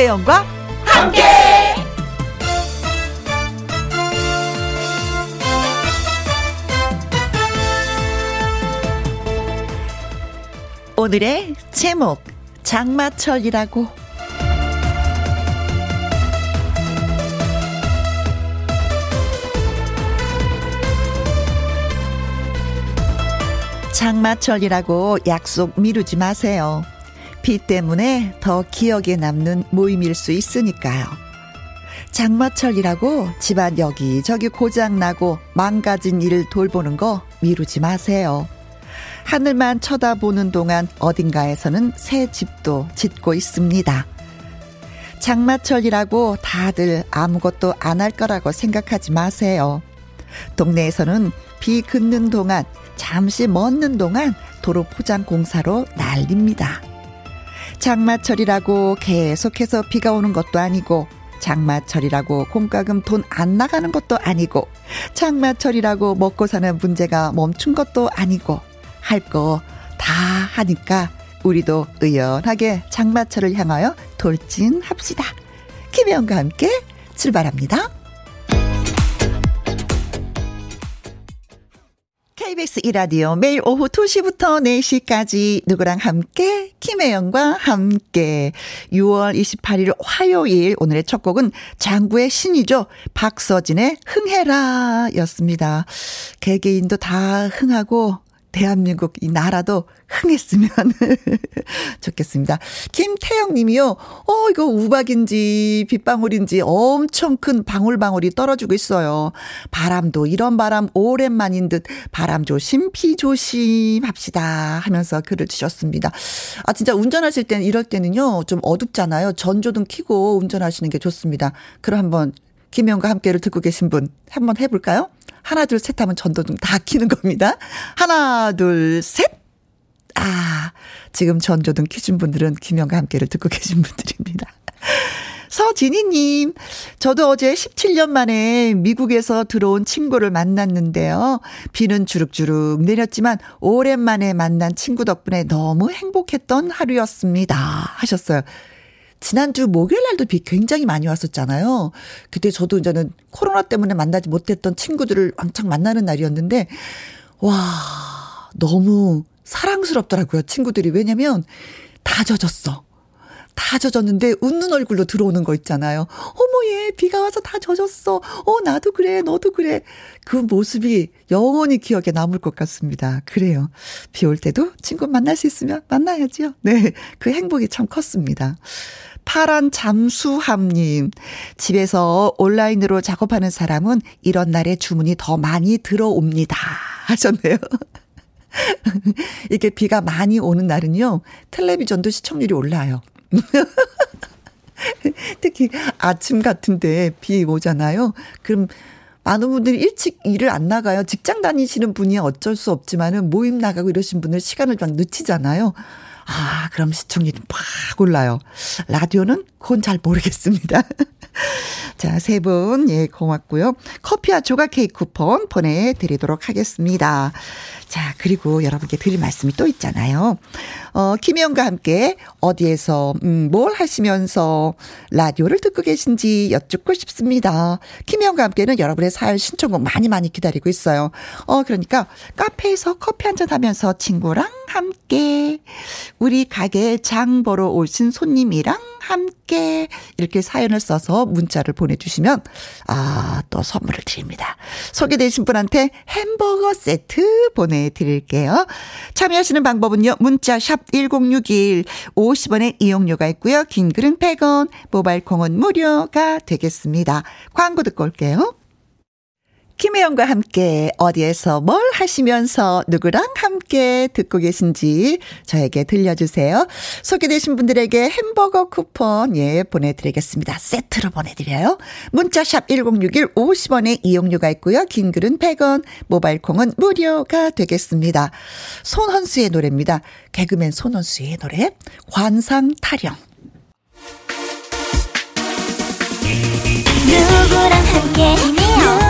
김혜영과 함께. 오늘의 제목 장마철이라고 장마철이라고 약속 미루지 마세요. 비 때문에 더 기억에 남는 모임일 수 있으니까요. 장마철이라고 집안 여기저기 고장나고 망가진 일을 돌보는 거 미루지 마세요. 하늘만 쳐다보는 동안 어딘가에서는 새 집도 짓고 있습니다. 장마철이라고 다들 아무것도 안 할 거라고 생각하지 마세요. 동네에서는 비 긋는 동안 잠시 멎는 동안 도로 포장 공사로 난립니다. 장마철이라고 계속해서 비가 오는 것도 아니고 장마철이라고 공과금 돈 안 나가는 것도 아니고 장마철이라고 먹고 사는 문제가 멈춘 것도 아니고 할 거 다 하니까 우리도 의연하게 장마철을 향하여 돌진합시다. 김혜영과 함께 출발합니다. KBS 이라디오 매일 오후 2시부터 4시까지 누구랑 함께 김혜영과 함께 6월 28일 화요일 오늘의 첫 곡은 장구의 신이죠. 박서진의 흥해라 였습니다. 개개인도 다 흥하고 대한민국 이 나라도 흥했으면 좋겠습니다. 김태영 님이요. 어, 이거 우박인지 빗방울인지 엄청 큰 방울방울이 떨어지고 있어요. 바람도 이런 바람 오랜만인 듯 바람 조심, 비 조심 합시다 하면서 글을 주셨습니다. 아, 진짜 운전하실 때는 이럴 때는요. 좀 어둡잖아요. 전조등 켜고 운전하시는 게 좋습니다. 그럼 한번 김영과 함께를 듣고 계신 분 한번 해볼까요? 하나, 둘, 셋 하면 전도등 다 키는 겁니다. 하나, 둘, 셋! 아, 지금 전조등 켜준 분들은 김영과 함께를 듣고 계신 분들입니다. 서진희님, 저도 어제 17년 만에 미국에서 들어온 친구를 만났는데요. 비는 주룩주룩 내렸지만 오랜만에 만난 친구 덕분에 너무 행복했던 하루였습니다. 하셨어요. 지난주 목요일 날도 비 굉장히 많이 왔었잖아요. 그때 저도 이제는 코로나 때문에 만나지 못했던 친구들을 왕창 만나는 날이었는데, 와, 너무 사랑스럽더라고요. 친구들이. 왜냐면 다 젖었어. 다 젖었는데 웃는 얼굴로 들어오는 거 있잖아요. 어머 얘 비가 와서 다 젖었어. 어 나도 그래 너도 그래. 그 모습이 영원히 기억에 남을 것 같습니다. 그래요. 비 올 때도 친구 만날 수 있으면 만나야지요. 네. 그 행복이 참 컸습니다. 파란 잠수함님. 집에서 온라인으로 작업하는 사람은 이런 날에 주문이 더 많이 들어옵니다. 하셨네요. 이게 비가 많이 오는 날은요, 텔레비전도 시청률이 올라요. 특히 아침 같은데 비 오잖아요. 그럼 많은 분들이 일찍 일을 안 나가요. 직장 다니시는 분이 어쩔 수 없지만은 모임 나가고 이러신 분들 시간을 좀 늦추잖아요. 아, 그럼 시청률이 팍 올라요. 라디오는 그건 잘 모르겠습니다. 자, 세 분, 예, 고맙고요. 커피와 조각 케이크 쿠폰 보내드리도록 하겠습니다. 자, 그리고 여러분께 드릴 말씀이 또 있잖아요. 어, 김혜영과 함께 어디에서, 음, 뭘 하시면서 라디오를 듣고 계신지 여쭙고 싶습니다. 김혜영과 함께는 여러분의 사연 신청곡 많이 많이 기다리고 있어요. 어, 그러니까 카페에서 커피 한잔 하면서 친구랑 함께 우리 가게에 장 보러 오신 손님이랑 함께 이렇게 사연을 써서 문자를 보내주시면 아 또 선물을 드립니다. 소개되신 분한테 햄버거 세트 보내드릴게요. 참여하시는 방법은요. 문자 샵 1061, 50원의 이용료가 있고요. 긴 글은 100원, 모바일 콩은 무료가 되겠습니다. 광고 듣고 올게요. 김혜영과 함께 어디에서 뭘 하시면서 누구랑 함께 듣고 계신지 저에게 들려주세요. 소개되신 분들에게 햄버거 쿠폰 예 보내드리겠습니다. 세트로 보내드려요. 문자샵 1061 50원의 이용료가 있고요. 긴 글은 100원 모바일 콩은 무료가 되겠습니다. 손헌수의 노래입니다. 개그맨 손헌수의 노래 관상 타령 누구랑 함께 누구랑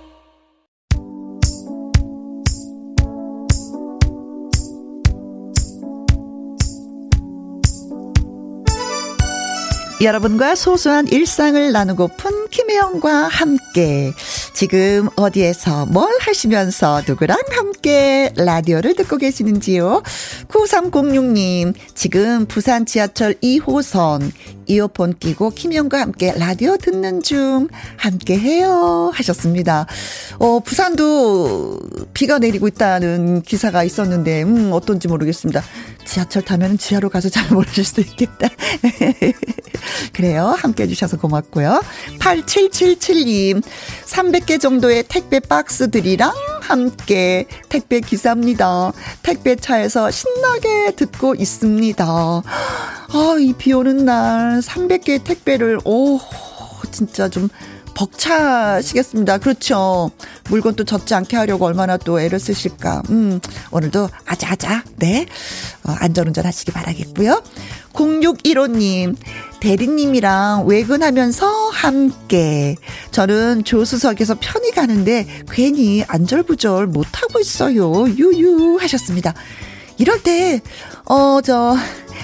여러분과 소소한 일상을 나누고픈 김혜영과 함께 지금 어디에서 뭘 하시면서 누구랑 함께 라디오를 듣고 계시는지요? 9306님 지금 부산 지하철 2호선 이어폰 끼고 김영과 함께 라디오 듣는 중 함께 해요 하셨습니다. 어, 부산도 비가 내리고 있다는 기사가 있었는데 음, 어떤지 모르겠습니다. 지하철 타면 지하로 가서 잘 모르실 수도 있겠다. 그래요. 함께 해주셔서 고맙고요. 8777님, 300개 정도의 택배 박스들이랑 함께 택배 기사입니다. 택배 차에서 신나게 듣고 있습니다. 아, 이 비 오는 날 300개의 택배를, 오, 진짜 좀 벅차시겠습니다. 그렇죠. 물건 또 젖지 않게 하려고 얼마나 또 애를 쓰실까. 음, 오늘도 아자아자, 네. 어, 안전운전 하시기 바라겠고요. 0615님, 대리님이랑 외근하면서 함께. 저는 조수석에서 편히 가는데 괜히 안절부절 못하고 있어요. 유유 하셨습니다. 이럴 때, 어, 저,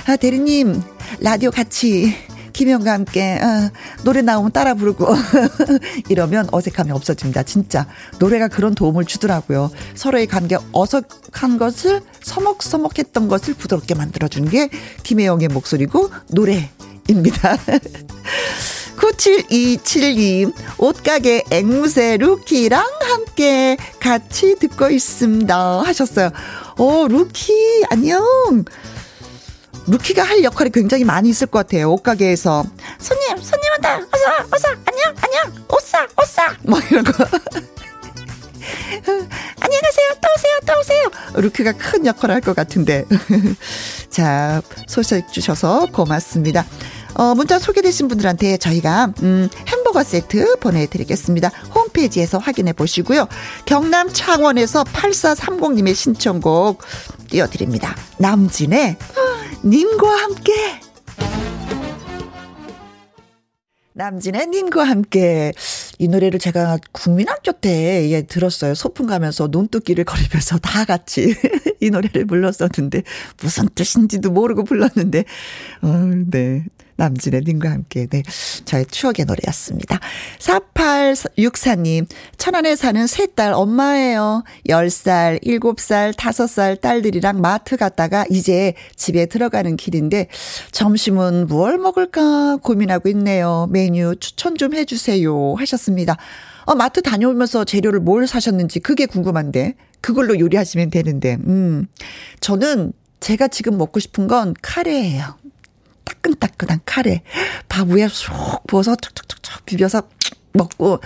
아, 대리님, 라디오 같이 김영과 함께 어, 노래 나오면 따라 부르고 이러면 어색함이 없어집니다. 진짜 노래가 그런 도움을 주더라고요. 서로의 관계 어색한 것을 서먹서먹했던 것을 부드럽게 만들어준 게 김혜영의 목소리고 노래입니다. 9727님, 옷가게 앵무새 루키랑 함께 같이 듣고 있습니다. 하셨어요. 어, 루키, 안녕. 루키가 할 역할이 굉장히 많이 있을 것 같아요. 옷가게에서. 손님, 손님한테, 어서, 어서, 안녕, 안녕, 옷 사. 뭐 이런 거. 안녕하세요. 또 오세요. 또 오세요. 루키가 큰 역할을 할 것 같은데. 자, 소식 주셔서 고맙습니다. 어, 문자 소개되신 분들한테 저희가, 음, 햄버거 세트 보내드리겠습니다. 홈페이지에서 확인해 보시고요. 경남 창원에서 8430님의 신청곡 띄워드립니다. 남진의 님과 함께. 남진의 님과 함께. 이 노래를 제가 국민학교 때 예, 들었어요. 소풍 가면서 논두끼를 거리면서 다 같이 이 노래를 불렀었는데 무슨 뜻인지도 모르고 불렀는데 어, 네. 남진의 님과 함께, 네. 저의 추억의 노래였습니다. 4864님, 천안에 사는 세 딸 엄마예요. 10살, 7살, 5살 딸들이랑 마트 갔다가 이제 집에 들어가는 길인데, 점심은 무얼 먹을까 고민하고 있네요. 메뉴 추천 좀 해주세요. 하셨습니다. 어, 마트 다녀오면서 재료를 뭘 사셨는지 그게 궁금한데, 그걸로 요리하시면 되는데, 음. 저는 제가 지금 먹고 싶은 건 카레예요. 따끈따끈한 카레. 밥 위에 쏙 부어서 툭툭툭툭 비벼서 먹고,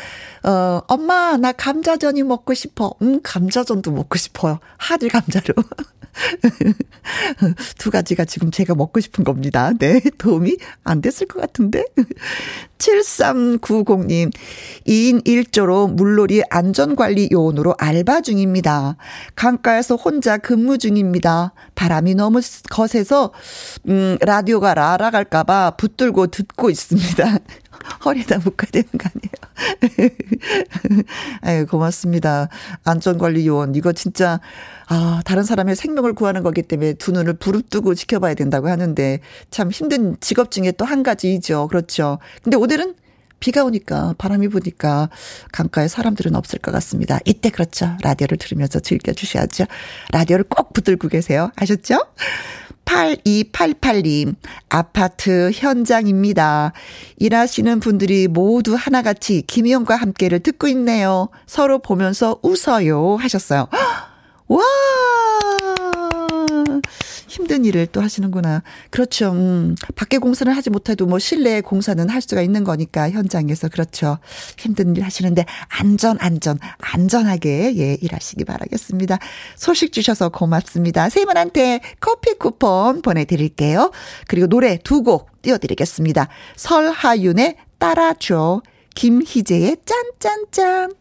어, 엄마, 나 감자전이 먹고 싶어. 음, 감자전도 먹고 싶어요. 하들 감자로. 두 가지가 지금 제가 먹고 싶은 겁니다. 네. 도움이 안 됐을 것 같은데. 7390님, 2인 1조로 물놀이 안전관리 요원으로 알바 중입니다. 강가에서 혼자 근무 중입니다. 바람이 너무 거세서, 음, 라디오가 날아갈까봐 붙들고 듣고 있습니다. 허리다 묶어야 되는 거 아니에요? 아유, 고맙습니다. 안전관리 요원. 이거 진짜, 아, 다른 사람의 생명을 구하는 거기 때문에 두 눈을 부릅뜨고 지켜봐야 된다고 하는데 참 힘든 직업 중에 또 한 가지이죠. 그렇죠. 근데 오늘은 비가 오니까 바람이 부니까 강가에 사람들은 없을 것 같습니다. 이때 그렇죠. 라디오를 들으면서 즐겨주셔야죠. 라디오를 꼭 붙들고 계세요. 아셨죠? 8288님, 아파트 현장입니다. 일하시는 분들이 모두 하나같이 김희영과 함께를 듣고 있네요. 서로 보면서 웃어요. 하셨어요. 와! 힘든 일을 또 하시는구나. 그렇죠. 음, 밖에 공사를 하지 못해도 뭐 실내 공사는 할 수가 있는 거니까 현장에서 그렇죠. 힘든 일 하시는데 안전 안전 안전하게 예 일하시기 바라겠습니다. 소식 주셔서 고맙습니다. 세 분한테 커피 쿠폰 보내드릴게요. 그리고 노래 두 곡 띄워드리겠습니다. 설하윤의 따라줘 김희재의 짠짠짠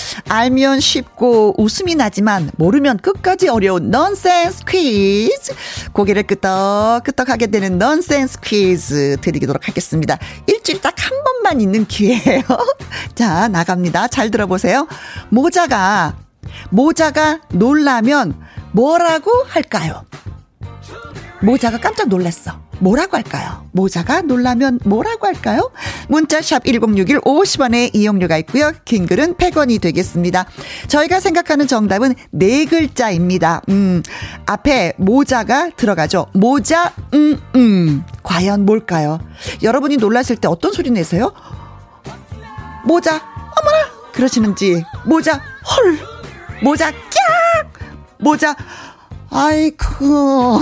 알면 쉽고 웃음이 나지만 모르면 끝까지 어려운 넌센스 퀴즈. 고개를 끄덕끄덕 하게 되는 넌센스 퀴즈 드리도록 하겠습니다. 일주일 딱 한 번만 있는 기회예요. 자, 나갑니다. 잘 들어보세요. 모자가 모자가 놀라면 뭐라고 할까요? 모자가 깜짝 놀랐어. 뭐라고 할까요? 모자가 놀라면 뭐라고 할까요? 문자샵 1061 50원의 이용료가 있고요. 긴 글은 100원이 되겠습니다. 저희가 생각하는 정답은 네 글자입니다. 음, 앞에 모자가 들어가죠. 모자, 음, 음. 과연 뭘까요? 여러분이 놀라실 때 어떤 소리 내세요? 모자, 어머나! 그러시는지, 모자, 헐! 모자, 깍! 모자, 아이쿠.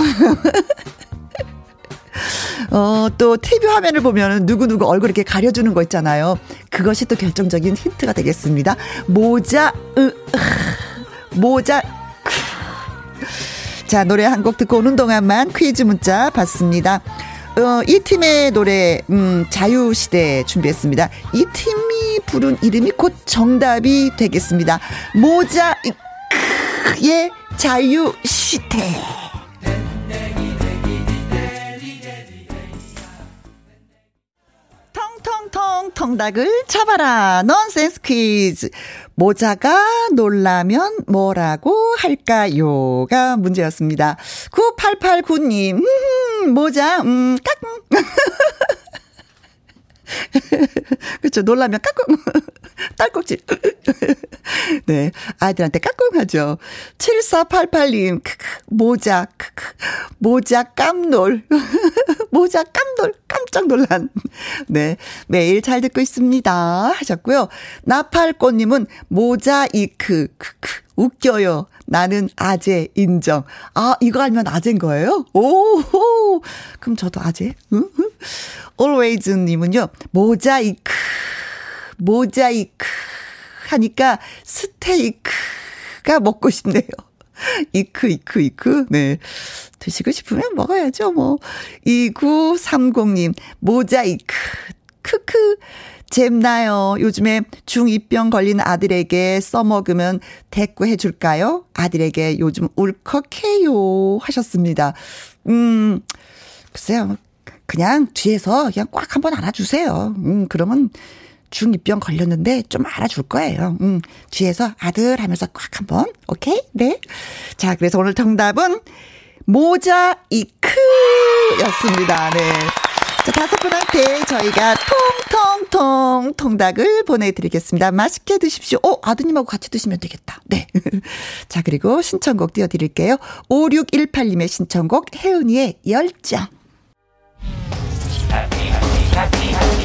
어, 또 TV 화면을 보면 누구누구 얼굴 이렇게 가려주는 거 있잖아요. 그것이 또 결정적인 힌트가 되겠습니다. 모자, 으, 으 모자, 자, 노래 한 곡 듣고 오는 동안만 퀴즈 문자 받습니다. 어, 이 팀의 노래, 음, 자유시대 준비했습니다. 이 팀이 부른 이름이 곧 정답이 되겠습니다. 모자, 의 자유시대. 텅텅텅 통닭을 잡아라. 넌센스 퀴즈. 모자가 놀라면 뭐라고 할까요?가 문제였습니다. 9889님, 음, 모자, 음, 까꿍. 그렇죠. 놀라면 까꿍. 딸꾹질. 네. 아이들한테 까꿍하죠. 7488님, 크크, 모자, 크크, 모자 깜놀. 모자 깜놀, 깜짝 놀란. 네. 매일 잘 듣고 있습니다. 하셨고요. 나팔꽃님은 모자 이크, 크크, 웃겨요. 나는 아재 인정. 아, 이거 알면 아재인 거예요? 오, 그럼 저도 아재? 응? always 님은요, 모자이크, 모자이크 하니까 스테이크가 먹고 싶네요. 이크, 이크, 이크. 네. 드시고 싶으면 먹어야죠, 뭐. 2930님, 모자이크. 크크. 잼나요. 요즘에 중2병 걸린 아들에게 써먹으면 대꾸해 줄까요? 아들에게 요즘 울컥해요. 하셨습니다. 음, 글쎄요. 그냥 뒤에서 그냥 꽉 한번 안아주세요. 음, 그러면 중2병 걸렸는데 좀 알아줄 거예요. 음, 뒤에서 아들 하면서 꽉 한번. 오케이? 네. 자, 그래서 오늘 정답은 모자이크 였습니다. 네. 자, 다섯 분한테 저희가 통통통 통닭을 보내드리겠습니다. 맛있게 드십시오. 어, 아드님하고 같이 드시면 되겠다. 네. 자, 그리고 신청곡 띄워드릴게요. 5618님의 신청곡 혜은이의 열정.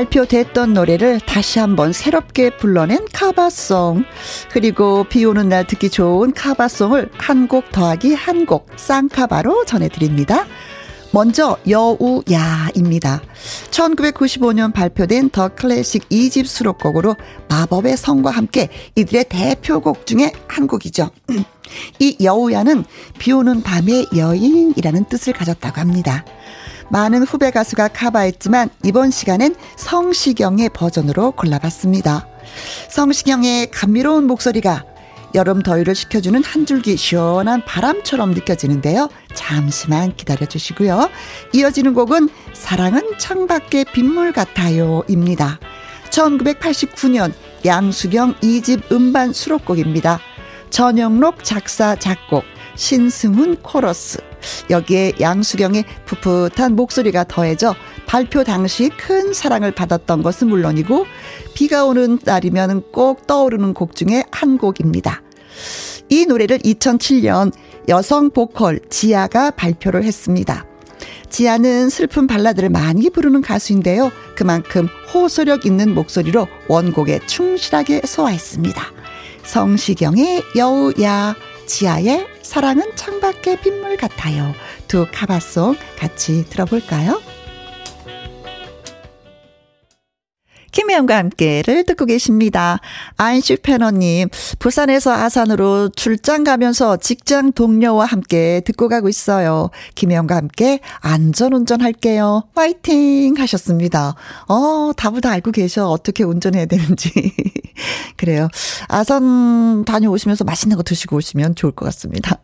발표됐던 노래를 다시 한번 새롭게 불러낸 카바송. 그리고 비 오는 날 듣기 좋은 카바송을 한 곡 더하기 한 곡 쌍카바로 전해드립니다. 먼저 여우야입니다. 1995년 발표된 더 클래식 2집 수록곡으로 마법의 성과 함께 이들의 대표곡 중에 한 곡이죠. 이 여우야는 비 오는 밤의 여인이라는 뜻을 가졌다고 합니다. 많은 후배 가수가 카바했지만 이번 시간엔 성시경의 버전으로 골라봤습니다. 성시경의 감미로운 목소리가 여름 더위를 식혀주는 한 줄기 시원한 바람처럼 느껴지는데요. 잠시만 기다려 주시고요. 이어지는 곡은 사랑은 창밖의 빗물 같아요 입니다. 1989년 양수경 2집 음반 수록곡입니다. 전영록 작사 작곡 신승훈 코러스. 여기에 양수경의 풋풋한 목소리가 더해져 발표 당시 큰 사랑을 받았던 것은 물론이고 비가 오는 날이면 꼭 떠오르는 곡 중에 한 곡입니다. 이 노래를 2007년 여성 보컬 지아가 발표를 했습니다. 지아는 슬픈 발라드를 많이 부르는 가수인데요. 그만큼 호소력 있는 목소리로 원곡에 충실하게 소화했습니다. 성시경의 여우야, 지아의 사랑은 창밖의 빗물 같아요. 두 카바송 같이 들어볼까요? 김혜영과 함께를 듣고 계십니다. 아인슈페너님, 부산에서 아산으로 출장 가면서 직장 동료와 함께 듣고 가고 있어요. 김혜영과 함께 안전운전 할게요. 화이팅! 하셨습니다. 어, 답을 다 알고 계셔. 어떻게 운전해야 되는지. 그래요. 아산 다녀오시면서 맛있는 거 드시고 오시면 좋을 것 같습니다.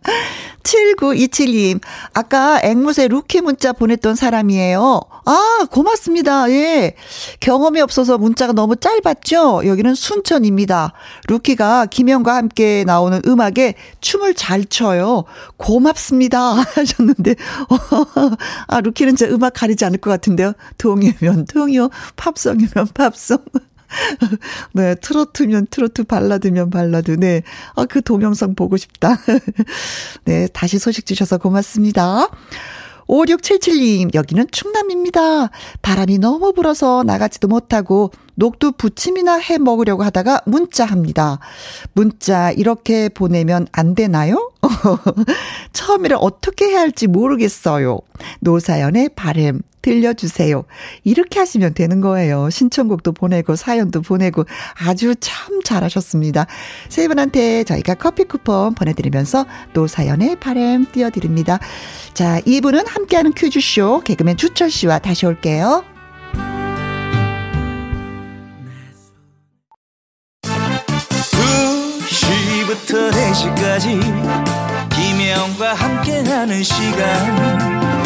7927님, 아까 앵무새 루키 문자 보냈던 사람이에요. 아, 고맙습니다. 예. 경험이 없어서 문자가 너무 짧았죠? 여기는 순천입니다. 루키가 김영과 함께 나오는 음악에 춤을 잘 춰요. 고맙습니다. 하셨는데, 아, 루키는 제 음악 가리지 않을 것 같은데요. 동요면 동요, 팝송이면 팝송. 네, 트로트면 트로트, 발라드면 발라드. 네. 아, 그 동영상 보고 싶다. 네, 다시 소식 주셔서 고맙습니다. 5677님, 여기는 충남입니다. 바람이 너무 불어서 나가지도 못하고 녹두 부침이나 해 먹으려고 하다가 문자합니다. 문자 이렇게 보내면 안 되나요? 처음이라 어떻게 해야 할지 모르겠어요. 노사연의 바램 들려주세요. 이렇게 하시면 되는 거예요. 신청곡도 보내고 사연도 보내고 아주 참 잘하셨습니다. 세 분한테 저희가 커피 쿠폰 보내드리면서 노사연의 바램 띄워드립니다. 자, 이분은 함께하는 퀴즈쇼 개그맨 주철 씨와 다시 올게요. 2시부터 4시까지 김혜영과 함께하는 시간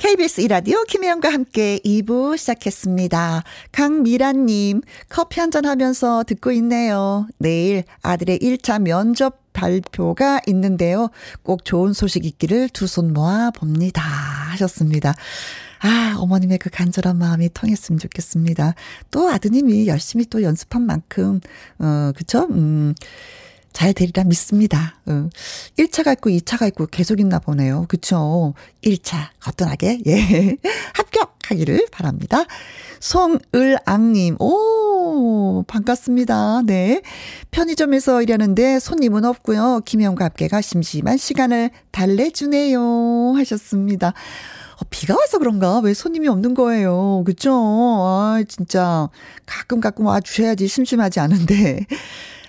KBS 이라디오 김혜영과 함께 2부 시작했습니다. 강미란님, 커피 한잔 하면서 듣고 있네요. 내일 아들의 1차 면접 발표가 있는데요. 꼭 좋은 소식 있기를 두 손 모아 봅니다. 하셨습니다. 아, 어머님의 그 간절한 마음이 통했으면 좋겠습니다. 또 아드님이 열심히 또 연습한 만큼, 어, 그쵸? 음. 잘 되리라 믿습니다. 어. 1차가 있고 2차가 있고 계속 있나 보네요. 그쵸? 1차 거뜬하게 예 합격하기를 바랍니다. 송을앙님 오 반갑습니다. 네 편의점에서 일하는데 손님은 없고요. 김영과 함께가 심심한 시간을 달래주네요 하셨습니다. 어, 비가 와서 그런가? 왜 손님이 없는 거예요? 그쵸? 아, 진짜. 가끔 가끔 와 주셔야지 심심하지 않은데.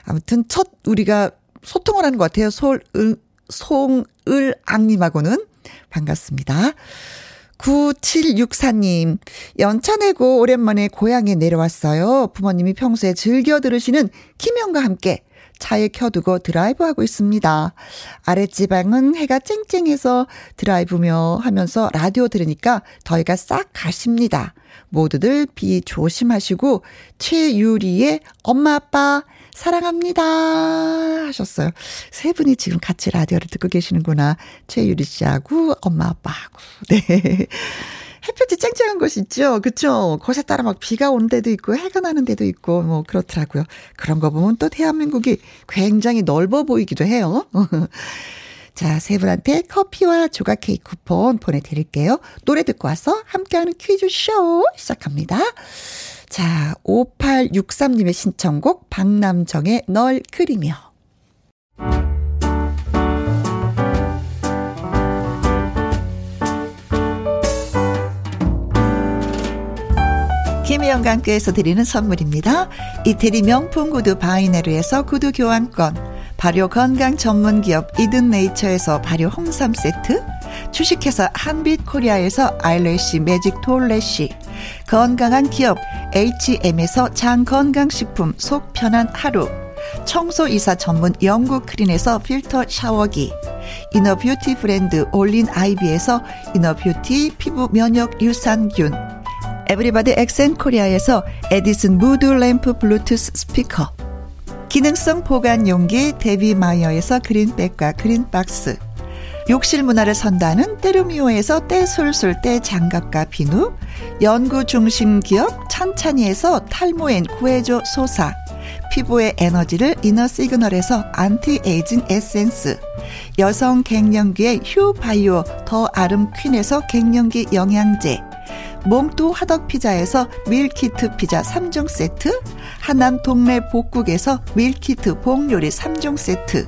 아무튼 첫 우리가 소통을 하는 것 같아요. 솔, 을, 송을 앙님하고는 반갑습니다. 9764님, 연차 내고 오랜만에 고향에 내려왔어요. 부모님이 평소에 즐겨 들으시는 김영과 함께 차에 켜두고 드라이브하고 있습니다. 아랫지방은 해가 쨍쨍해서 드라이브며 하면서 라디오 들으니까 더위가 싹 가십니다. 모두들 비 조심하시고 최유리의 엄마 아빠 사랑합니다. 하셨어요. 세 분이 지금 같이 라디오를 듣고 계시는구나. 최유리 씨하고 엄마 아빠하고. 네. 햇볕이 쨍쨍한 곳이 있죠. 그쵸? 곳에 따라 막 비가 오는 데도 있고, 해가 나는 데도 있고, 뭐, 그렇더라고요. 그런 거 보면 또 대한민국이 굉장히 넓어 보이기도 해요. 자, 세 분한테 커피와 조각 케이크 쿠폰 보내드릴게요. 노래 듣고 와서 함께하는 퀴즈쇼 시작합니다. 자, 5863님의 신청곡 박남정의 널 그리며 김혜영과 함께해서 드리는 선물입니다. 이태리 명품 구두 바이네르에서 구두 교환권 발효 건강 전문 기업 이든 네이처에서 발효 홍삼 세트 주식회사 한빛 코리아에서 아일래시 매직 톨래시 건강한 기업 H&M에서 장건강식품 속 편한 하루. 청소이사 전문 영구크린에서 필터 샤워기. 이너뷰티 브랜드 올린 아이비에서 이너뷰티 피부 면역 유산균. 에브리바디 엑센 코리아에서 에디슨 무드 램프 블루투스 스피커. 기능성 보관 용기 데비 마이어에서 그린백과 그린박스 욕실 문화를 선도하는 때르미오에서 때술술 때 장갑과 비누 연구 중심 기업 찬찬이에서 탈모엔 구해줘 소사 피부의 에너지를 이너 시그널에서 안티에이징 에센스 여성 갱년기의 휴바이오 더 아름 퀸에서 갱년기 영양제 몽또 화덕 피자에서 밀키트 피자 3종 세트, 하남 동네 복국에서 밀키트 봉요리 3종 세트,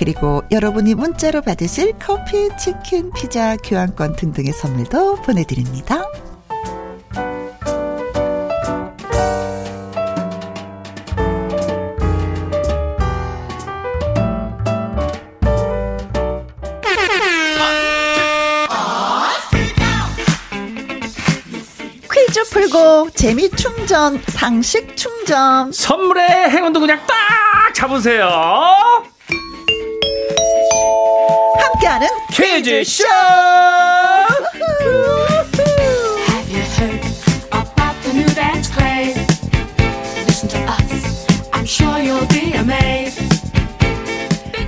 그리고 여러분이 문자로 받으실 커피, 치킨, 피자, 교환권 등등의 선물도 보내드립니다. 퀴즈 풀고 재미 충전, 상식 충전. 선물의 행운도 그냥 딱 잡으세요. Amazed.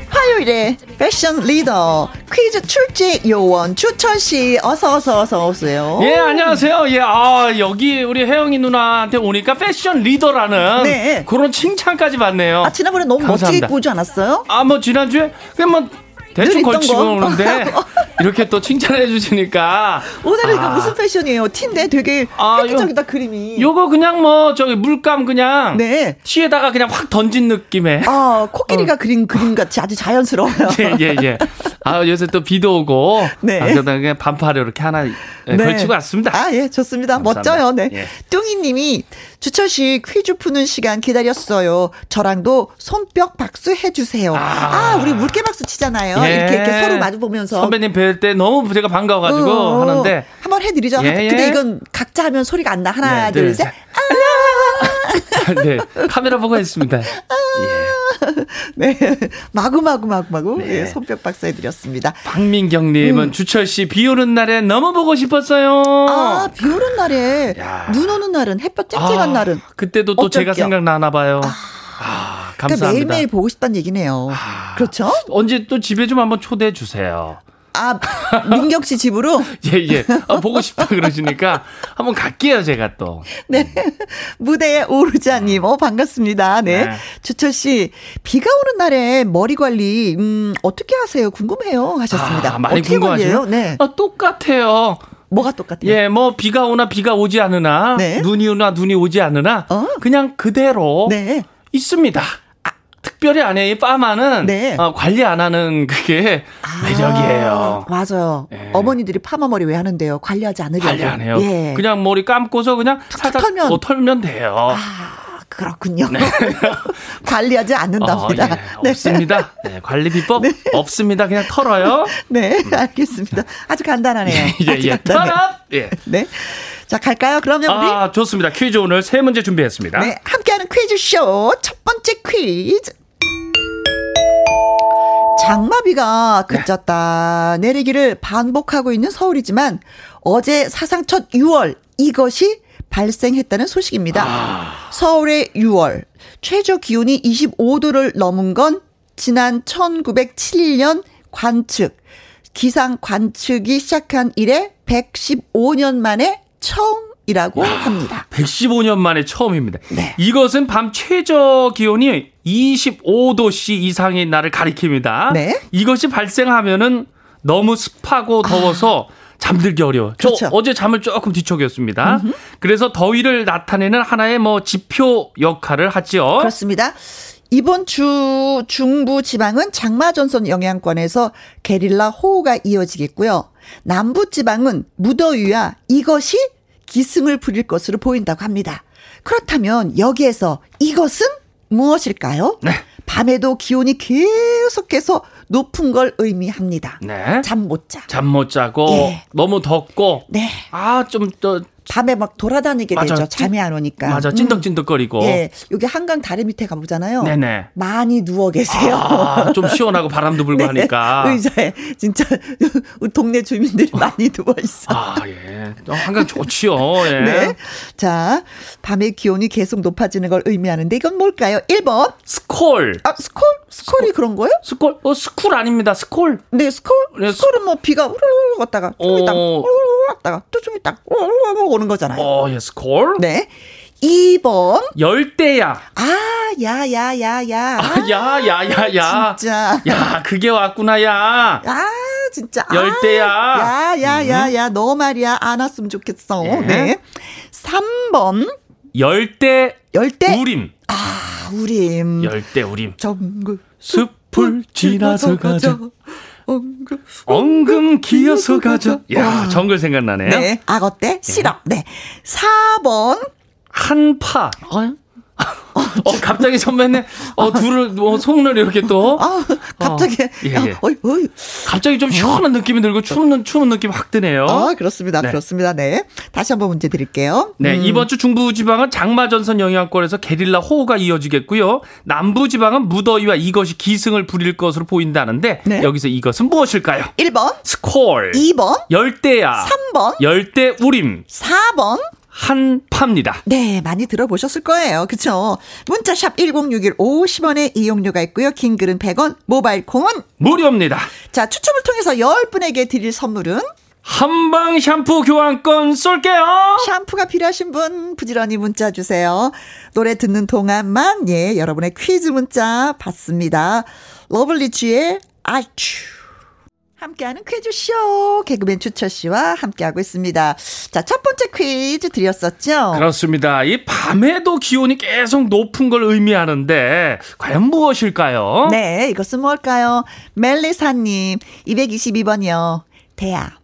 화요일에 패션 리더 퀴즈 출제 요원 주철 씨 어서 어서 어서 오세요. 예, 안녕하세요. 예, 아, 여기 우리 혜영이 누나한테 오니까 패션 리더라는 네. 그런 칭찬까지 받네요. 아 지난번에 너무 멋지게 감사합니다. 입고 오지 않았어요? 아, 뭐, 지난주에, 그냥 뭐, 늘 대충 있던 걸치고 거. 오는데, 이렇게 또 칭찬해 주시니까. 오늘은 이거 아, 무슨 패션이에요? 티인데 되게 아, 획기적이다 그림이. 요거 그냥 뭐, 저기 물감 그냥. 네. 티에다가 그냥 확 던진 느낌의. 아 코끼리가 그린 그림 같이 아주 자연스러워요. 예, 예, 예. 아, 요새 또 비도 오고. 네. 아, 그냥 반팔에 이렇게 하나 예, 걸치고 왔습니다. 아, 예, 좋습니다. 감사합니다. 멋져요. 네. 예. 뚱이 님이 주철 씨 퀴즈 푸는 시간 기다렸어요. 저랑도 손뼉 박수 해주세요. 아, 아. 우리 물개 박수 치잖아요. 예. 이렇게 이렇게 서로 마주 보면서. 선배님 뵐 때 너무 제가 반가워가지고 어, 하는데. 한번 해드리죠. 예, 예. 근데 이건 각자 하면 소리가 안 나. 하나, 네, 둘, 둘, 셋. 셋. 네, 카메라 보고 했습니다. 예. 네. 마구마구 마구마구 네. 예, 손뼉 박수 해드렸습니다. 박민경님은 주철 씨 비 오는 날에 너무 보고 싶었어요. 음. 아, 비 오는 날에, 야. 눈 오는 날은, 햇볕 쨍쨍한 아, 날은. 그때도 또 제가 어쩔게요? 생각나나 봐요. 아, 그러니까 감사합니다. 매일매일 보고 싶다는 얘기네요. 아. 그렇죠? 언제 또 집에 좀 한번 초대해 주세요. 아, 민경 씨 집으로? 예, 예. 아, 보고 싶다 그러시니까 한번 갈게요, 제가 또. 네. 무대에 오르자님, 어, 반갑습니다. 네. 네. 주철 씨, 비가 오는 날에 머리 관리, 음, 어떻게 하세요? 궁금해요. 하셨습니다. 아, 많이 관리해요? 네. 아, 똑같아요. 뭐가 똑같아요? 예, 뭐 비가 오나 비가 오지 않으나 네. 눈이 오나 눈이 오지 않으나 어. 그냥 그대로 네. 있습니다. 특별히 안 해. 이 파마는 네. 어, 관리 안 하는 그게 매력이에요. 아, 맞아요. 예. 어머니들이 파마 머리 왜 하는데요? 관리하지 않으려고. 관리 안 해요. 예. 그냥 머리 감고서 그냥 살짝 털면. 털면, 털면 돼요. 아, 그렇군요. 관리하지 않는답니다. 네. 어, 예, 없습니다. 네, 관리 비법 없습니다. 그냥 털어요. 네, 알겠습니다. 아주 간단하네요. 예, 아주 예. 간단해요. 털어! 예. 네. 자, 갈까요? 그러면 우리 아, 좋습니다. 퀴즈 오늘 세 문제 준비했습니다. 네, 함께하는 퀴즈쇼 첫 번째 퀴즈. 장마비가 그쳤다 내리기를 반복하고 있는 서울이지만 어제 사상 첫 6월 이것이 발생했다는 소식입니다. 서울의 6월 최저 기온이 25도를 넘은 건 지난 1907년 관측 기상 관측이 시작한 이래 115년 만에 처음이라고 합니다. 115년 만에 처음입니다. 네. 이것은 밤 최저 기온이 25도씨 이상인 날을 가리킵니다. 네. 이것이 발생하면은 너무 습하고 더워서 잠들기 어려워. 저 그렇죠. 어제 잠을 조금 뒤척였습니다. 그래서 더위를 나타내는 하나의 뭐 지표 역할을 하지요. 그렇습니다. 이번 주 중부 지방은 장마 전선 영향권에서 게릴라 호우가 이어지겠고요. 남부 지방은 무더위와 이것이 기승을 부릴 것으로 보인다고 합니다. 그렇다면 여기에서 이것은 무엇일까요? 네. 밤에도 기온이 계속해서 높은 걸 의미합니다. 네. 잠 못 자. 잠 못 자고 예. 너무 덥고 네. 아 좀 더 밤에 막 돌아다니게 맞아. 되죠. 잠이 안 오니까. 맞아 음. 찐득찐득거리고. 예. 여기 한강 다리 밑에 가보잖아요. 네네. 많이 누워 계세요. 아, 좀 시원하고 바람도 불고 네, 하니까. 의자에 진짜 동네 주민들이 많이 누워 있어. 아, 예. 어, 한강 좋지요. 예. 네. 자, 밤에 기온이 계속 높아지는 걸 의미하는데 이건 뭘까요? 1번. 스콜. 아, 스콜? 스콜이 그런 거예요? 스콜? 어, 스쿨 아닙니다. 스콜. 네, 스콜? 네, 스콜은 뭐 비가 우르르 있다가 어. 우르르 갔다가 또 좀 있다가 우르르 오는 거잖아요. 어, 예, 스콜. 네. 2번. 열대야. 아, 야, 야, 야, 야. 아, 야, 야, 야, 야. 진짜. 야, 그게 왔구나, 야. 아, 진짜. 열대야. 아, 야, 야, 야, 야. 너 말이야. 안 왔으면 좋겠어. 예. 네. 3번. 열대 열대. 우림. 아, 우림. 열대 우림. 정글. 숲을 지나서 가자. 엉글. 엉금 기어서 가자. 야, 정글 생각나네. 네. 악어 때 싫어. 네. 4번. 한파. 어, 갑자기 선배님, 어, 둘을, 뭐, 속을 이렇게 또. 아, 갑자기. 예, 야, 예. 어이, 어이. 갑자기 좀 시원한 느낌이 들고 추운, 추운 느낌 확 드네요. 아, 그렇습니다. 네. 그렇습니다. 네. 다시 한번 문제 드릴게요. 네, 음. 이번 주 중부지방은 장마전선 영향권에서 게릴라 호우가 이어지겠고요. 남부지방은 무더위와 이것이 기승을 부릴 것으로 보인다는데 네. 여기서 이것은 무엇일까요? 1번, 스콜, 2번, 열대야, 3번, 열대 우림, 4번. 한파입니다. 네, 많이 들어보셨을 거예요. 그쵸? 문자샵 1061 50원의 이용료가 있고요. 긴 글은 100원, 모바일 콩은 무료입니다. 자, 추첨을 통해서 10분에게 드릴 선물은 한방 샴푸 교환권 쏠게요. 샴푸가 필요하신 분 부지런히 문자 주세요. 노래 듣는 동안만 예, 여러분의 퀴즈 문자 받습니다. 러블리즈의 아츄. 함께하는 퀴즈쇼 개그맨 주철 씨와 함께하고 있습니다. 자, 첫 번째 퀴즈 드렸었죠? 그렇습니다. 이 밤에도 기온이 계속 높은 걸 의미하는데 과연 무엇일까요? 네, 이것은 뭘까요? 멜리사님, 222번이요. 대야.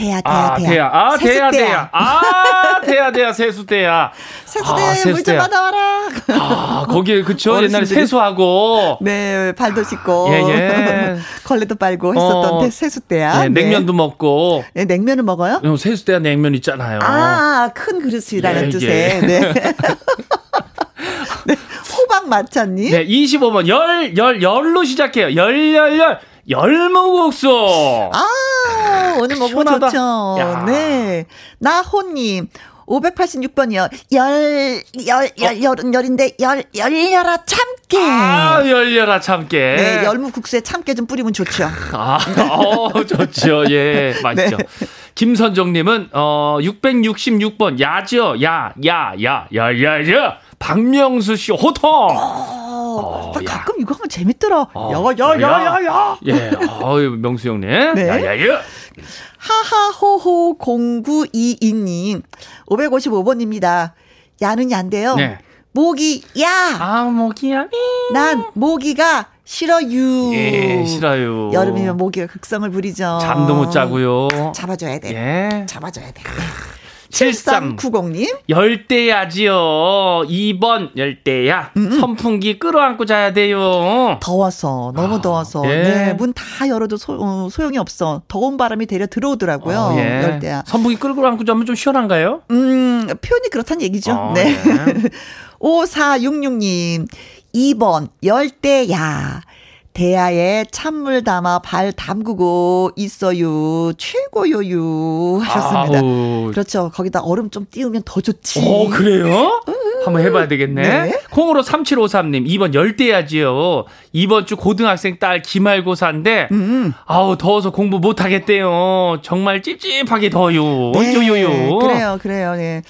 대야, 대야, 아, 대야. 대야. 아, 대야. 대야. 아, 대야, 대야, 세수대야. 세수대야, 아, 물좀 세수대야. 받아와라. 아, 거기, 그쵸. 옛날에 세수하고. 네, 발도 씻고. 예, 예. 걸레도 빨고 했었던 어, 대- 세숫대야. 네, 냉면도 먹고. 네, 냉면을 먹어요? 어, 세수대야 냉면 있잖아요. 아, 큰 그릇이라는 예, 뜻의. 예. 네. 네. 호박 마차님. 네, 25번. 열, 열, 열로 시작해요. 열, 열, 열. 열무국수. 아, 오늘 먹으면 시원하다. 좋죠. 야. 네. 나호님. 586번이요. 열, 열, 열, 열은 열인데, 열, 열려라 참깨. 아, 열려라 참깨. 네, 열무국수에 참깨 좀 뿌리면 좋죠. 아, 어, 좋죠. 예, 맛있죠. 네. 김선정님은, 어, 666번, 야죠. 야, 야, 야, 야, 야, 야. 박명수 씨 호통. 어, 나 야. 가끔 이거 하면 재밌더라. 어, 야, 야, 야, 야, 야. 예, 어유 명수 형님. 네. 야, 야, 야. 하하호호 0922님. 555번입니다. 야는 얀데요. 네. 모기, 야! 아, 모기야. 난 모기가 싫어요. 예, 싫어요. 여름이면 모기가 극성을 부리죠. 잠도 못 자고요. 잡아줘야 돼. 예. 잡아줘야 돼. 73. 7390님. 열대야지요. 2번 열대야. 음, 선풍기 끌어안고 자야 돼요. 더워서, 너무 아, 더워서. 예. 네, 문 다 열어도 소, 어, 소용이 없어. 더운 바람이 되려 들어오더라고요. 어, 예. 열대야. 선풍기 끌고 안고 자면 좀 시원한가요? 음, 표현이 그렇다는 얘기죠. 어, 네. 네. 5466님, 2번, 열대야. 대야에 찬물 담아 발 담그고 있어요. 최고요유. 하셨습니다. 아우. 그렇죠. 거기다 얼음 좀 띄우면 더 좋지. 어, 그래요? 한번 해봐야 되겠네. 네. 콩으로 3753님, 2번 열대야지요. 이번 주 고등학생 딸 기말고사인데, 음. 아우, 더워서 공부 못하겠대요. 정말 찝찝하게 더요. 네, 요요요. 그래요, 그래요. 네.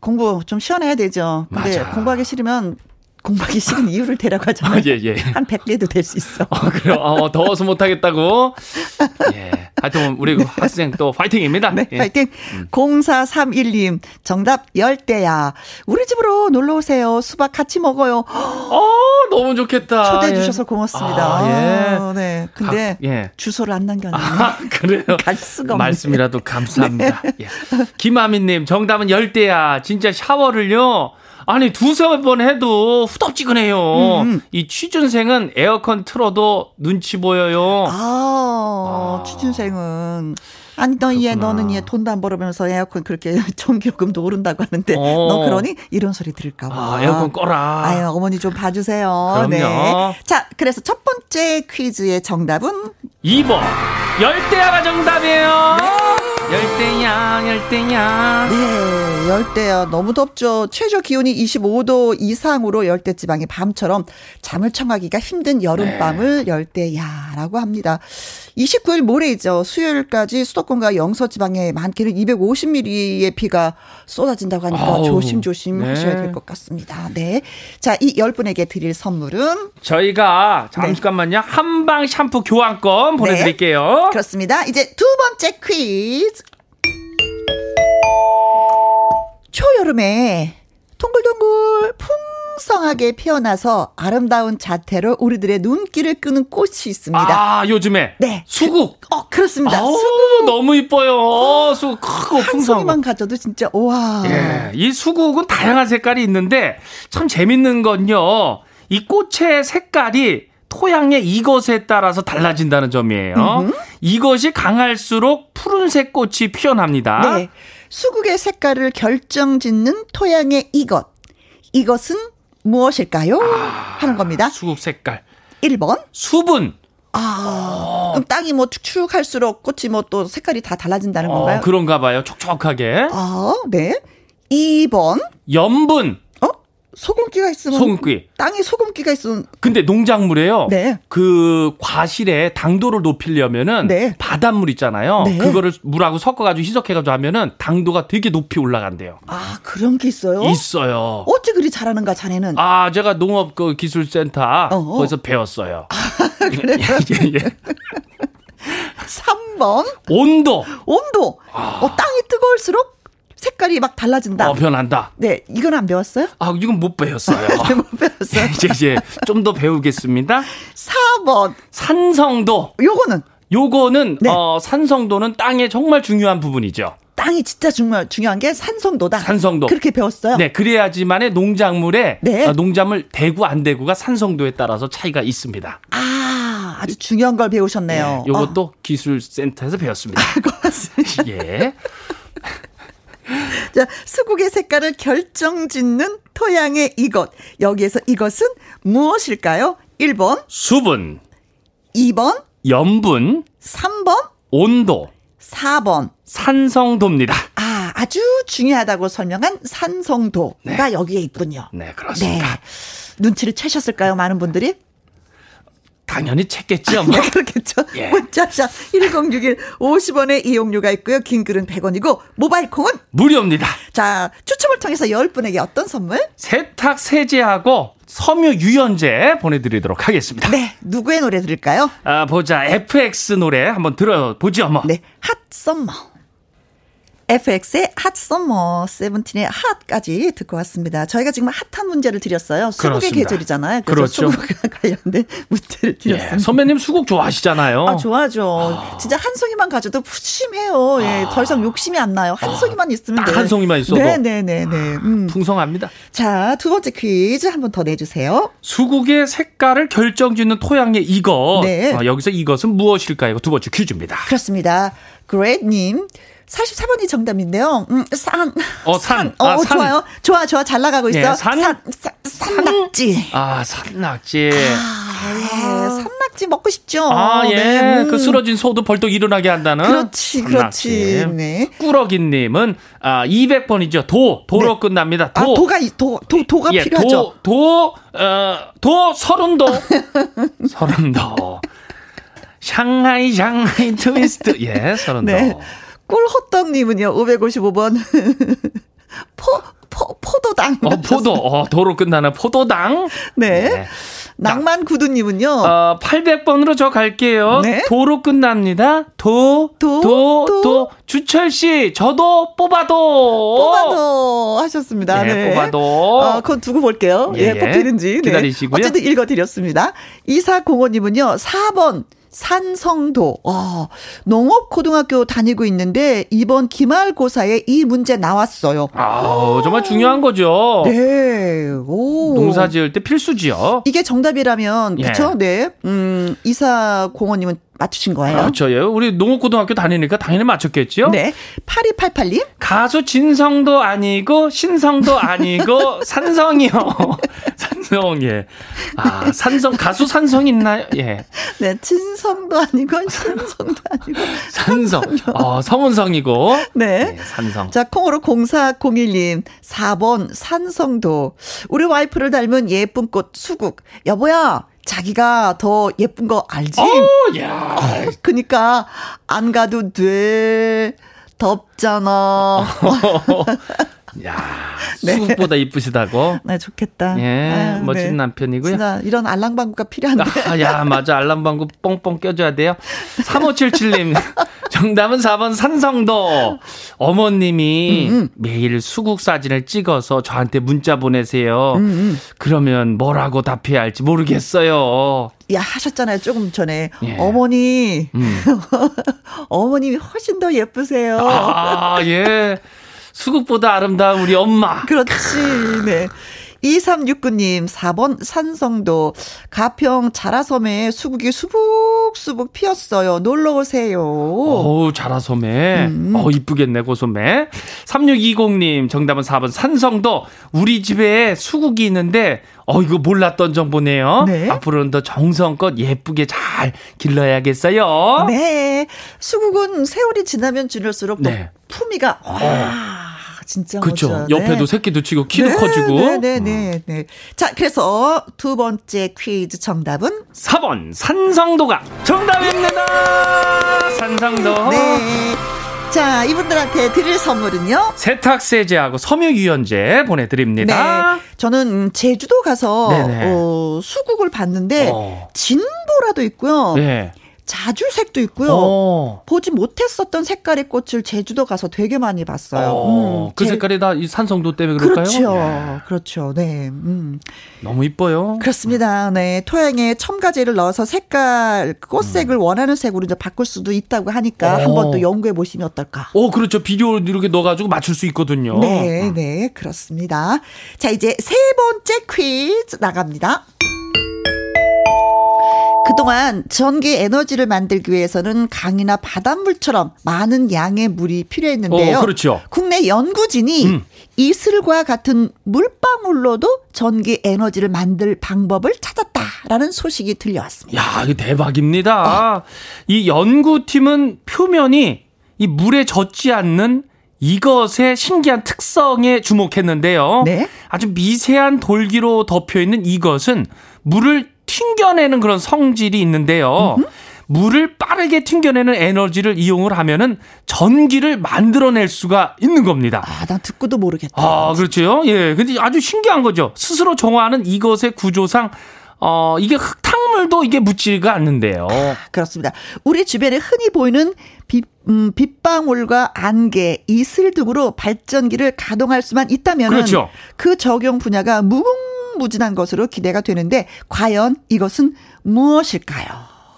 공부 좀 시원해야 되죠. 근데 맞아. 공부하기 싫으면 공부하기 싫은 이유를 대라고 하잖아요. 아, 예, 예. 한 100개도 될 수 있어. 어, 그래요. 어, 더워서 못하겠다고. 예. 하여튼 우리 그 학생 또 파이팅입니다. 네, 예. 파이팅. 0431님, 정답 열대야. 우리 집으로 놀러 오세요. 수박 같이 먹어요. 어, 너무 좋겠다. 초대해 예. 주셔서 고맙습니다. 아, 예. 아, 네. 근데 각- 예. 주소를 안 남겼네요. 아, 그래요? 갈 수가 없네. 말씀이라도 감사합니다. 예. 김아민님, 정답은 열대야. 진짜 샤워를요. 아니, 두세 번 해도 후덥지근해요. 음, 이 취준생은 에어컨 틀어도 눈치 보여요. 아, 아. 취준생은. 아니, 너 얘. 너는 얘 돈도 안 벌어면서 에어컨 그렇게 전기요금도 오른다고 하는데, 어. 너 그러니? 이런 소리 들을까 봐. 아, 에어컨 꺼라. 아유, 어머니 좀 봐주세요. 그럼요. 네. 자, 그래서 첫 번째 퀴즈의 정답은 2번. 열대야가 정답이에요. 네. 열대야, 열대야. 네, 열대야 너무 덥죠. 최저 기온이 25도 이상으로 열대 지방의 밤처럼 잠을 청하기가 힘든 여름밤을 네. 열대야라고 합니다. 29일 모레이죠. 수요일까지 수도권과 영서 지방에 많게는 250mm의 비가 쏟아진다고 하니까 아우, 조심조심 네. 하셔야 될 것 같습니다. 네. 자, 이 10분에게 드릴 선물은 저희가 네. 잠깐만요. 한방 샴푸 교환권 보내 드릴게요. 그렇습니다. 이제 두 번째 퀴즈. 초여름에 동글동글 풍성하게 피어나서 아름다운 자태로 우리들의 눈길을 끄는 꽃이 있습니다. 아, 요즘에 네. 수국. 어, 그렇습니다. 아우, 수국 너무 이뻐요. 수국 크고 한 풍성하고. 송이만 가져도 진짜 와. 예, 이 수국은 다양한 색깔이 있는데 참 재밌는 건요. 이 꽃의 색깔이 토양의 이것에 따라서 달라진다는 점이에요. 이것이 강할수록 푸른색 꽃이 피어납니다. 네. 수국의 색깔을 결정짓는 토양의 이것. 이것은 무엇일까요? 하는 겁니다. 수국 색깔. 1번. 수분. 아, 그럼 땅이 뭐 축축할수록 꽃이 뭐 또 색깔이 다 달라진다는 건가요? 어, 그런가 봐요. 촉촉하게. 아, 네. 2번. 염분. 어? 소금기가 있으면 소금기. 땅에 소금기가 있으면 근데 농작물에요. 네. 그 과실의 당도를 높이려면은 네. 바닷물 있잖아요. 네. 그거를 물하고 섞어 가지고 희석해 가지고 하면은 당도가 되게 높이 올라간대요. 아, 그런 게 있어요? 있어요. 어찌 그리 잘하는가 자네는? 아, 제가 농업 그 기술센터 어어. 거기서 배웠어요. 아, 예, 예. 3번. 온도 온도. 어, 땅이 뜨거울수록 색깔이 막 달라진다. 아. 어, 변한다. 네, 이건 안 배웠어요? 아, 이건 못 배웠어요. 못 배웠어요. 이제 이제 좀 더 배우겠습니다. 4번. 산성도. 요거는 요거는 네. 어, 산성도는 땅에 정말 중요한 부분이죠. 땅이 진짜 중요, 중요한 게 산성도다. 산성도. 그렇게 배웠어요? 네, 그래야지만의 농작물에 네. 어, 농작물 대구 안 대구가 산성도에 따라서 차이가 있습니다. 아, 아주 중요한 걸 배우셨네요. 네, 요것도 기술센터에서 배웠습니다. 아, 고맙습니다. 예. 자, 수국의 색깔을 결정 짓는 토양의 이것. 여기에서 이것은 무엇일까요? 1번, 수분, 2번, 염분, 3번, 온도, 4번. 산성도입니다. 아, 아주 중요하다고 설명한 산성도가 여기에 있군요. 네, 네. 그렇습니다. 눈치를 채셨을까요, 많은 분들이? 당연히 찾겠죠. 뭐. 네, 그렇겠죠. 예. 문자샵 1061 50원의 이용료가 있고요. 긴 글은 100원이고 모바일 콩은 무료입니다. 자, 추첨을 통해서 10분에게 어떤 선물? 세탁 세제하고 섬유 유연제 보내드리도록 하겠습니다. 네, 누구의 노래 들을까요? 아, 보자. FX 노래 한번 들어보죠, 뭐. 네, 핫 썸머. FX의 핫 썸머, 세븐틴의 핫까지 듣고 왔습니다. 저희가 지금 핫한 문제를 드렸어요. 수국의 그렇습니다. 계절이잖아요. 그래서 그렇죠. 수국과 관련된 문제를 드렸습니다. 예, 선배님 수국 좋아하시잖아요. 아, 좋아하죠. 진짜 한 송이만 가져도 푸짐해요. 예, 더 이상 욕심이 안 나요. 한 송이만 있으면 딱 돼요. 한 송이만 있어도. 네네네네. 음. 풍성합니다. 자, 두 번째 퀴즈 한 번 더 내주세요. 수국의 색깔을 결정짓는 토양의 이것. 네. 아, 여기서 이것은 무엇일까요? 두 번째 퀴즈입니다. 그렇습니다. 그레이님. 44번이 정답인데요. 음, 산. 어, 산. 어, 아, 산. 좋아요. 좋아, 좋아. 잘 나가고 있어. 예, 산. 산, 산, 산낙지. 아, 산낙지. 아, 예. 산낙지 먹고 싶죠. 아, 예. 네, 음. 그 쓰러진 소도 벌떡 일어나게 한다는. 그렇지, 그렇지. 네. 꾸러기님은 아, 200번이죠. 도. 도로 네. 끝납니다. 아, 도. 도가, 이- 도, 도, 도가 예, 필요하죠. 도, 도, 어, 도, 서른도. 서른도. 샹하이, 샹하이, 트위스트. 예, 서른도. 네. 꿀호떡님은요, 555번. 포, 포, 포도당. 어, 포도, 어, 도로 끝나는 포도당. 네. 네. 낭만 구두님은요. 어, 800번으로 저 갈게요. 네. 도로 끝납니다. 도, 도, 도, 도. 도. 주철 씨, 저도 뽑아도. 뽑아도 하셨습니다. 네, 네. 뽑아도. 어, 그건 두고 볼게요. 예, 예, 예. 뽑히는지. 네. 기다리시고요. 어쨌든 읽어드렸습니다. 이사공원님은요, 4번. 산성도, 어, 농업고등학교 다니고 있는데, 이번 기말고사에 이 문제 나왔어요. 아, 정말 중요한 거죠. 네, 오. 농사 지을 때 필수지요. 이게 정답이라면, 예. 그쵸? 네. 음, 이사공원님은 맞추신 거예요. 그렇죠. 예. 우리 농업고등학교 다니니까 당연히 맞췄겠죠. 네. 8288님? 가수 진성도 아니고 신성도 아니고 산성이요. 산성 예. 아 산성 가수 산성 있나요? 예. 네. 친성도 아니고, 신성도 아니고. 산성. 어 성은 성이고. 네. 네, 산성. 자, 콩으로 0401님, 4번 산성도. 우리 와이프를 닮은 예쁜 꽃 수국. 여보야, 자기가 더 예쁜 거 알지? 어, 야. 그니까, 안 가도 돼. 덥잖아. 야. 네. 수국보다 이쁘시다고. 네, 좋겠다. 예. 아유, 멋진 네. 남편이고요. 진짜 이런 알랑방구가 필요한데. 아, 야, 맞아. 알람방구 뻥뻥 껴줘야 돼요. 3577님. 정답은 4번 산성도. 어머님이 음, 매일 수국 사진을 찍어서 저한테 문자 보내세요. 음, 그러면 뭐라고 답해야 할지 모르겠어요. 야, 하셨잖아요. 조금 전에. 예. 어머니, 음. 어머님이 훨씬 더 예쁘세요. 아, 예. 수국보다 아름다운 우리 엄마. 그렇지, 네. 2369님, 4번 산성도, 가평 자라섬에 수국이 수북수북 피었어요. 놀러 오세요. 어우, 자라소매. 음. 어 이쁘겠네, 고소매. 3620님, 정답은 4번 산성도. 우리 집에 수국이 있는데, 어, 이거 몰랐던 정보네요. 네. 앞으로는 더 정성껏 예쁘게 잘 길러야겠어요. 네. 수국은 세월이 지나면 지날수록 더 네. 품위가, 와, 진짜 그쵸. 멋져요. 옆에도 네. 새끼도 치고 키도 네, 커지고. 네, 네, 네, 네. 자, 그래서 두 번째 퀴즈 정답은 4번 산성도가 정답입니다. 산성도. 네. 자, 이분들한테 드릴 선물은요. 세탁 세제하고 섬유 유연제 보내 드립니다. 네. 저는 음, 제주도 가서. 어, 수국을 봤는데 어. 진보라도 있고요. 네. 자주색도 있고요. 어. 보지 못했었던 색깔의 꽃을 제주도 가서 되게 많이 봤어요. 어, 음, 그 제- 색깔이 다 이 산성도 때문에 그럴까요? 그렇죠. 예. 그렇죠. 네. 음. 너무 이뻐요. 그렇습니다. 네. 토양에 첨가제를 넣어서 색깔, 꽃색을 원하는 색으로 이제 바꿀 수도 있다고 하니까 음. 어. 한번 또 연구해 보시면 어떨까. 오, 그렇죠. 비디오 이렇게 넣어가지고 맞출 수 있거든요. 네, 네, 그렇습니다. 자, 이제 세 번째 퀴즈 나갑니다. 그동안 전기 에너지를 만들기 위해서는 강이나 바닷물처럼 많은 양의 물이 필요했는데요. 어, 그렇죠. 국내 연구진이 음. 이슬과 같은 물방울로도 전기 에너지를 만들 방법을 찾았다라는 소식이 들려왔습니다. 야, 이거 대박입니다. 이 연구팀은 표면이 이 물에 젖지 않는 이것의 신기한 특성에 주목했는데요. 네. 아주 미세한 돌기로 덮여 있는 이것은 물을 튕겨내는 그런 성질이 있는데요. 물을 빠르게 튕겨내는 에너지를 이용을 하면은 전기를 만들어낼 수가 있는 겁니다. 아, 난 듣고도 모르겠다. 아, 그렇죠. 예. 근데 아주 신기한 거죠. 스스로 정화하는 이것의 구조상, 어, 이게 흙탕물도 이게 묻지가 않는데요. 그렇습니다. 우리 주변에 흔히 보이는 빛, 음, 빗방울과 안개, 이슬 등으로 발전기를 가동할 수만 있다면 그렇죠. 그 적용 분야가 무궁 무진한 것으로 기대가 되는데 과연 이것은 무엇일까요?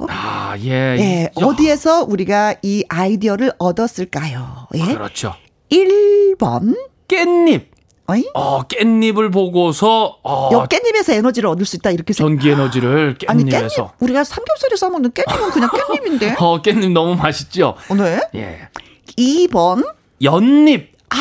아, 예. 예, 야, 어디에서 우리가 이 아이디어를 얻었을까요? 예? 그렇죠. 1번. 깻잎. 어이? 어, 깻잎을 보고서, 어, 요 깻잎에서 에너지를 얻을 수 있다 이렇게 생각. 전기 에너지를 아니 깻잎에서. 깻잎 우리가 삼겹살에 싸 먹는 깻잎은 그냥 깻잎인데. 어, 깻잎 너무 맛있죠? 네. 예. 2번. 연잎. 아,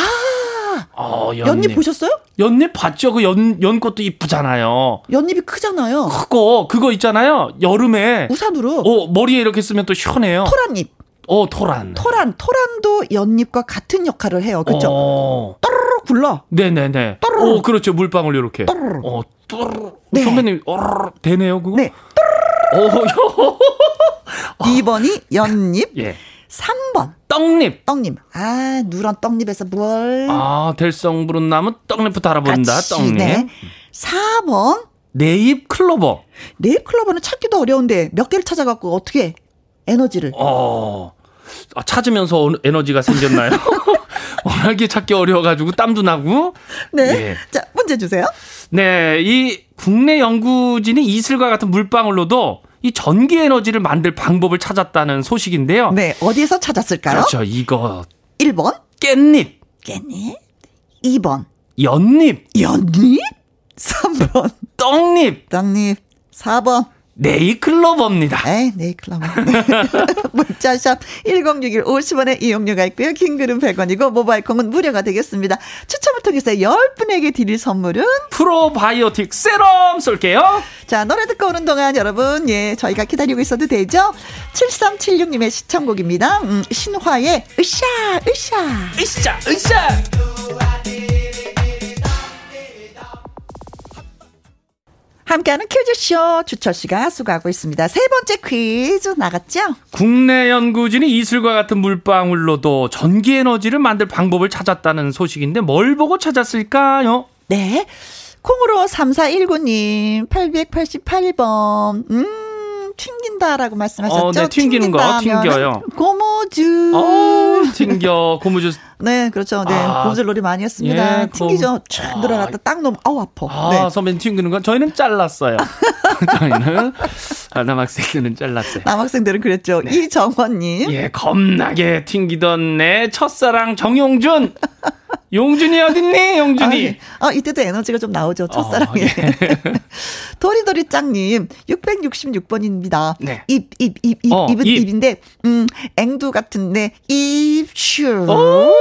어, 연잎. 연잎 보셨어요? 연잎 봤죠? 그 연, 연꽃도 이쁘잖아요. 연잎이 크잖아요. 크고, 그거 있잖아요. 여름에. 우산으로 어, 머리에 이렇게 쓰면 또 시원해요. 토란잎. 어, 토란. 토란, 토란도 연잎과 같은 역할을 해요. 그렇죠? 어. 또르르 굴러. 네네네. 또르르. 오, 그렇죠. 물방울 이렇게. 또르르. 어, 뚜르르. 네. 선배님, 어르르. 되네요, 그거? 네. 오, 요. 2번이 연잎, 예. 3번 떡잎. 떡잎. 아, 누런 떡잎에서 뭘. 아, 될성부른 나무 떡잎부터 알아본다. 같이, 떡잎. 네. 4번. 네잎 클로버. 네잎 클로버는 찾기도 어려운데 몇 개를 찾아갖고 어떻게 에너지를. 어. 아, 찾으면서 어- 에너지가 생겼나요? 워낙에 찾기 어려워가지고 땀도 나고. 네. 예. 자, 문제 주세요. 네, 이 국내 연구진이 이슬과 같은 물방울로도 이 전기 에너지를 만들 방법을 찾았다는 소식인데요. 네. 어디에서 찾았을까요? 그렇죠. 이거 1번. 깻잎, 깻잎. 2번. 연잎, 연잎. 3번. 떡잎, 떡잎. 4번. 네이클로버입니다. 에이, 네이클로버. 문자샵 1061 50원의 이용료가 있고요. 킹글은 100원이고 모바일 콩은 무료가 되겠습니다. 추첨을 통해서 10분에게 드릴 선물은 프로바이오틱 세럼 쏠게요. 자, 노래 듣고 오는 동안 여러분, 예, 저희가 기다리고 있어도 되죠? 7376님의 시청곡입니다. 음, 신화의 으쌰, 으쌰. 으쌰, 으쌰. 함께하는 퀴즈쇼 주철 씨가 수고하고 있습니다. 세 번째 퀴즈 나갔죠? 국내 연구진이 이슬과 같은 물방울로도 전기 에너지를 만들 방법을 찾았다는 소식인데 뭘 보고 찾았을까요? 네. 콩으로 3419님, 888번, 음, 튕긴다라고 말씀하셨죠? 어, 네, 튕기는 거, 튕긴다 튕겨요. 하면은 고무줄. 어, 튕겨 고무줄. 네, 그렇죠. 네, 아. 고무줄 놀이 많이 했습니다. 예, 튕기죠. 아. 늘어났다 딱 넘어, 아우, 아파. 아, 네. 선배님 튕기는 건 저희는 잘랐어요. 저희는 아, 남학생들은 잘랐어요. 남학생들은 그랬죠. 이정원님. 예, 겁나게 튕기던 내 첫사랑 정용준. 용준이 어딨니, 용준이? 아, 아, 이때도 에너지가 좀 나오죠. 첫사랑에. 어, 예. 도리도리 짱님, 666번입니다. 네. 입, 입, 입, 입, 어, 입은 입. 입인데, 음, 앵두 같은데, 입슈. 오,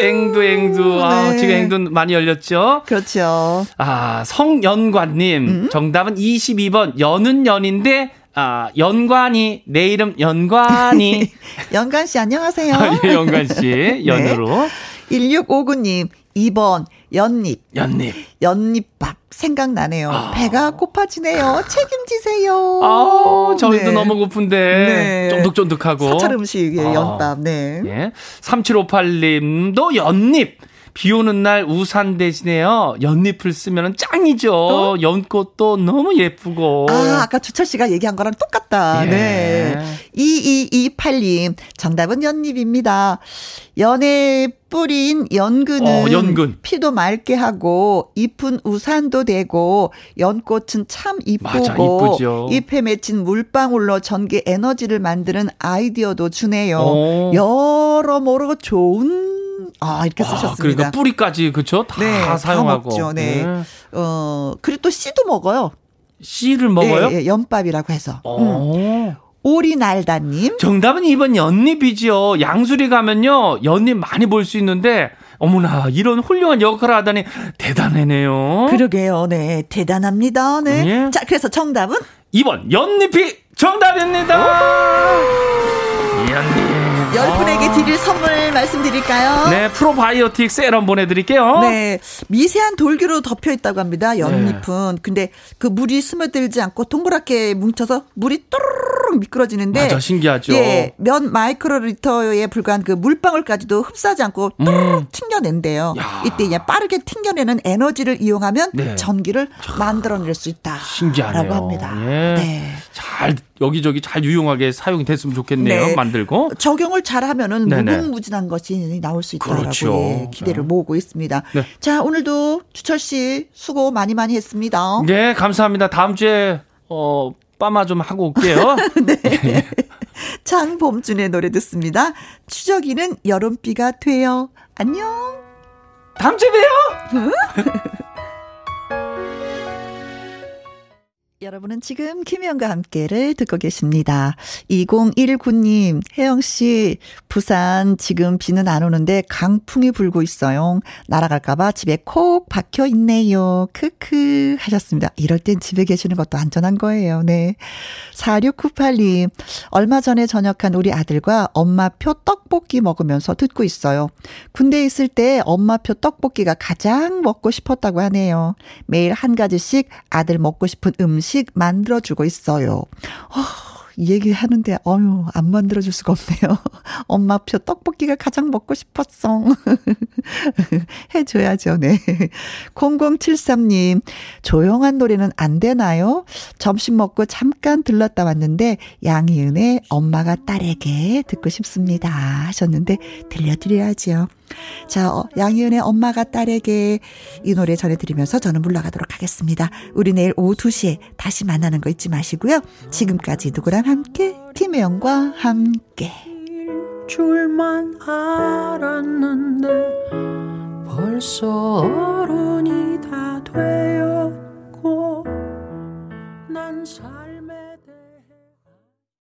앵두, 앵두. 아, 네. 지금 앵두 많이 열렸죠? 그렇죠. 아, 성연관님. 음? 정답은 22번. 연은 연인데, 아, 연관이, 내 이름 연관이. 연관 씨, 안녕하세요. 아, 예, 연관 씨. 연으로. 1659님, 2번, 연잎. 연잎. 연잎밥. 생각나네요. 아. 배가 고파지네요. 책임지세요. 아, 저희도 네. 너무 고픈데. 네. 쫀득쫀득하고. 사찰 음식의 아. 연밥, 네. 예. 3758님도 연잎. 비 오는 날 우산 대신에요. 연잎을 쓰면 짱이죠. 연꽃도 너무 예쁘고. 어? 아, 아까 주철 씨가 얘기한 거랑 똑같다. 예. 네. 2228님, 정답은 연잎입니다. 연에 뿌린 연근은 어, 연근. 피도 맑게 하고 잎은 우산도 되고 연꽃은 참 이쁘고. 잎에 맺힌 물방울로 전기 에너지를 만드는 아이디어도 주네요. 오. 여러모로 좋은 아 이렇게 아, 쓰셨습니다. 그러니까 뿌리까지 그쵸? 다 네, 다 사용하고. 먹죠. 네. 예. 어 그리고 또 씨도 먹어요. 씨를 먹어요? 예, 예, 연밥이라고 해서. 음. 어. 오리날다님. 정답은 이번 연잎이지요. 양수리 가면요. 연잎 많이 볼 수 있는데 어머나 이런 훌륭한 역할을 하다니 대단하네요. 그러게요. 네. 대단합니다. 네. 예. 자, 그래서 정답은 2번 연잎이 정답입니다. 연잎. 열 분에게 드릴 선물 말씀드릴까요? 네, 프로바이오틱 세럼 보내드릴게요. 네. 미세한 돌기로 덮여 있다고 합니다. 연잎은. 근데 그 물이 스며들지 않고 동그랗게 뭉쳐서 물이 또르르 미끄러지는데 맞아, 신기하죠. 예. 몇 마이크로리터에 불과한 그 물방울까지도 흡수하지 않고 튕겨낸대요. 음. 야. 이때 그냥 빠르게 튕겨내는 에너지를 이용하면 네. 전기를 만들어낼 수 있다. 신기하네요. 라고 합니다. 예. 네. 잘 여기저기 잘 유용하게 사용이 됐으면 좋겠네요. 네. 만들고. 적용을 잘 하면은 네네. 무궁무진한 것이 나올 수 있다라고 그렇죠. 예, 기대를 네. 모으고 있습니다. 네. 자, 오늘도 주철 씨 수고 많이 많이 했습니다. 네, 감사합니다. 다음 주에 어 빠마 좀 하고 올게요. 장봄준의 노래 듣습니다. 추적이는 여름비가 돼요. 안녕. 다음 주에 봬요. 여러분은 지금 김혜영과 함께를 듣고 계십니다. 2019님, 혜영씨, 부산 지금 비는 안 오는데 강풍이 불고 있어요. 날아갈까봐 집에 콕 박혀 있네요. 크크 하셨습니다. 이럴 땐 집에 계시는 것도 안전한 거예요. 네. 4698님, 얼마 전에 전역한 우리 아들과 엄마표 떡볶이 먹으면서 듣고 있어요. 군대에 있을 때 엄마표 떡볶이가 가장 먹고 싶었다고 하네요. 매일 한 가지씩 아들 먹고 싶은 음식 만들어주고 있어요. 어, 이 얘기 하는데, 어휴, 안 만들어줄 수가 없네요. 엄마표 떡볶이가 가장 먹고 싶었어. 해줘야죠, 네. 0073님, 조용한 노래는 안 되나요? 점심 먹고 잠깐 들렀다 왔는데, 양희은의 엄마가 딸에게 듣고 싶습니다. 하셨는데, 들려드려야죠. 자, 어, 양희은의 엄마가 딸에게 이 노래 전해드리면서 저는 물러가도록 하겠습니다. 우리 내일 오후 2시에 다시 만나는 거 잊지 마시고요. 지금까지 누구랑 함께, 김혜영과 함께. 줄만 알았는데 벌써 어른이 다 되었고 난 사...